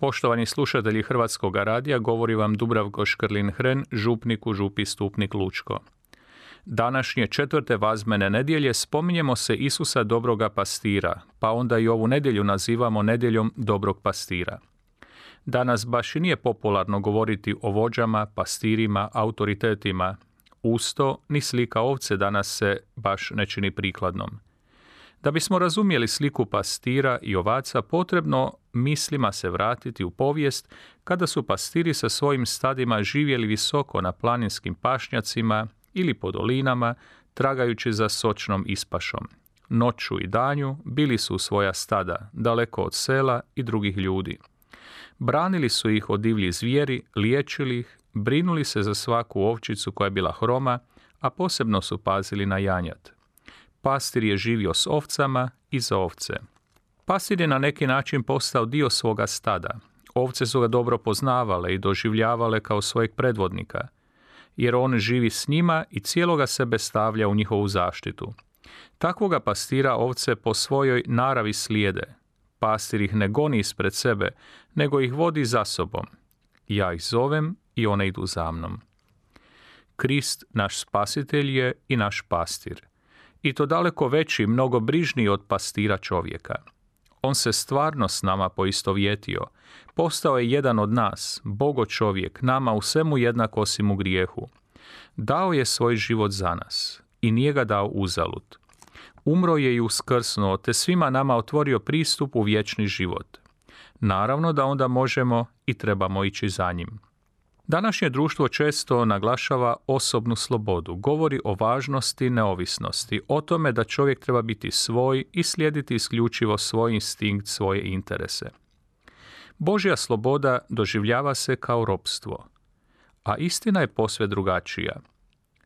Poštovani slušatelji Hrvatskog radija, govori vam Dubravko Škrlin-Hren, župnik u župi Stupnik Lučko. Današnje četvrte vazmene nedjelje spominjemo se Isusa dobroga pastira, pa onda i ovu nedjelju nazivamo nedjeljom dobrog pastira. Danas baš i nije popularno govoriti o vođama, pastirima, autoritetima. Usto, ni slika ovce danas se baš ne čini prikladnom. Da bismo razumjeli sliku pastira i ovaca, potrebno mislima se vratiti u povijest kada su pastiri sa svojim stadima živjeli visoko na planinskim pašnjacima ili po dolinama, tragajući za sočnom ispašom. Noću i danju bili su u svoja stada, daleko od sela i drugih ljudi. Branili su ih od divlji zvijeri, liječili ih, brinuli se za svaku ovčicu koja je bila hroma, a posebno su pazili na janjat. Pastir je živio s ovcama i za ovce. Pastir je na neki način postao dio svoga stada. Ovce su ga dobro poznavale i doživljavale kao svojeg predvodnika, jer on živi s njima i cijeloga sebe stavlja u njihovu zaštitu. Takvoga pastira ovce po svojoj naravi slijede. Pastir ih ne goni ispred sebe, nego ih vodi za sobom. Ja ih zovem i one idu za mnom. Krist, naš spasitelj je i naš pastir. I to daleko veći, mnogo brižniji od pastira čovjeka. On se stvarno s nama poistovjetio. Postao je jedan od nas, bogo čovjek, nama u svemu jednak osim u grijehu. Dao je svoj život za nas i nije ga dao uzalud. Umro je i uskrsnuo, te svima nama otvorio pristup u vječni život. Naravno da onda možemo i trebamo ići za njim. Današnje društvo često naglašava osobnu slobodu, govori o važnosti neovisnosti, o tome da čovjek treba biti svoj i slijediti isključivo svoj instinkt, svoje interese. Božja sloboda doživljava se kao ropstvo, a istina je posve drugačija.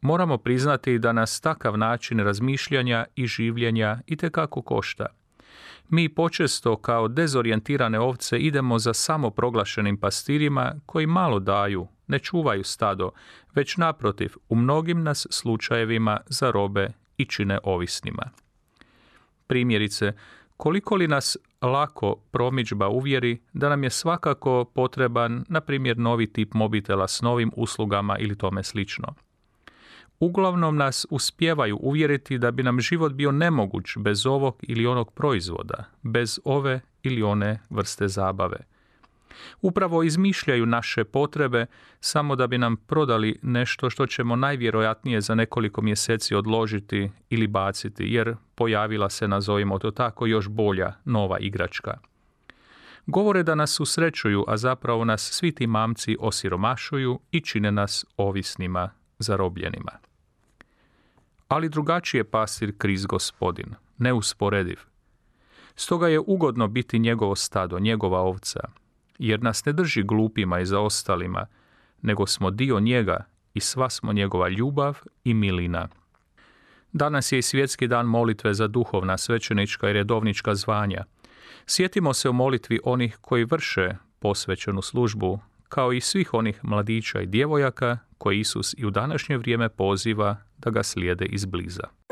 Moramo priznati da nas takav način razmišljanja i življenja itekako košta. Mi počesto kao dezorijentirane ovce idemo za samoproglašenim pastirima koji malo daju, ne čuvaju stado, već naprotiv u mnogim nas slučajevima zarobe i čine ovisnima. Primjerice, koliko li nas lako promičba uvjeri da nam je svakako potreban, na primjer, novi tip mobitela s novim uslugama ili tome slično – uglavnom nas uspijevaju uvjeriti da bi nam život bio nemoguć bez ovog ili onog proizvoda, bez ove ili one vrste zabave. Upravo izmišljaju naše potrebe samo da bi nam prodali nešto što ćemo najvjerojatnije za nekoliko mjeseci odložiti ili baciti, jer pojavila se, nazovimo to tako, još bolja nova igračka. Govore da nas usrećuju, a zapravo nas svi ti mamci osiromašuju i čine nas ovisnima, zarobljenima ali drugačije pastir kriz gospodin, neusporediv. Stoga je ugodno biti njegovo stado, njegova ovca, jer nas ne drži glupima i zaostalima, nego smo dio njega i sva smo njegova ljubav i milina. Danas je i svjetski dan molitve za duhovna, svećenička i redovnička zvanja. Sjetimo se u molitvi onih koji vrše posvećenu službu, kao i svih onih mladića i djevojaka koje Isus i u današnje vrijeme poziva da ga slijede izbliza.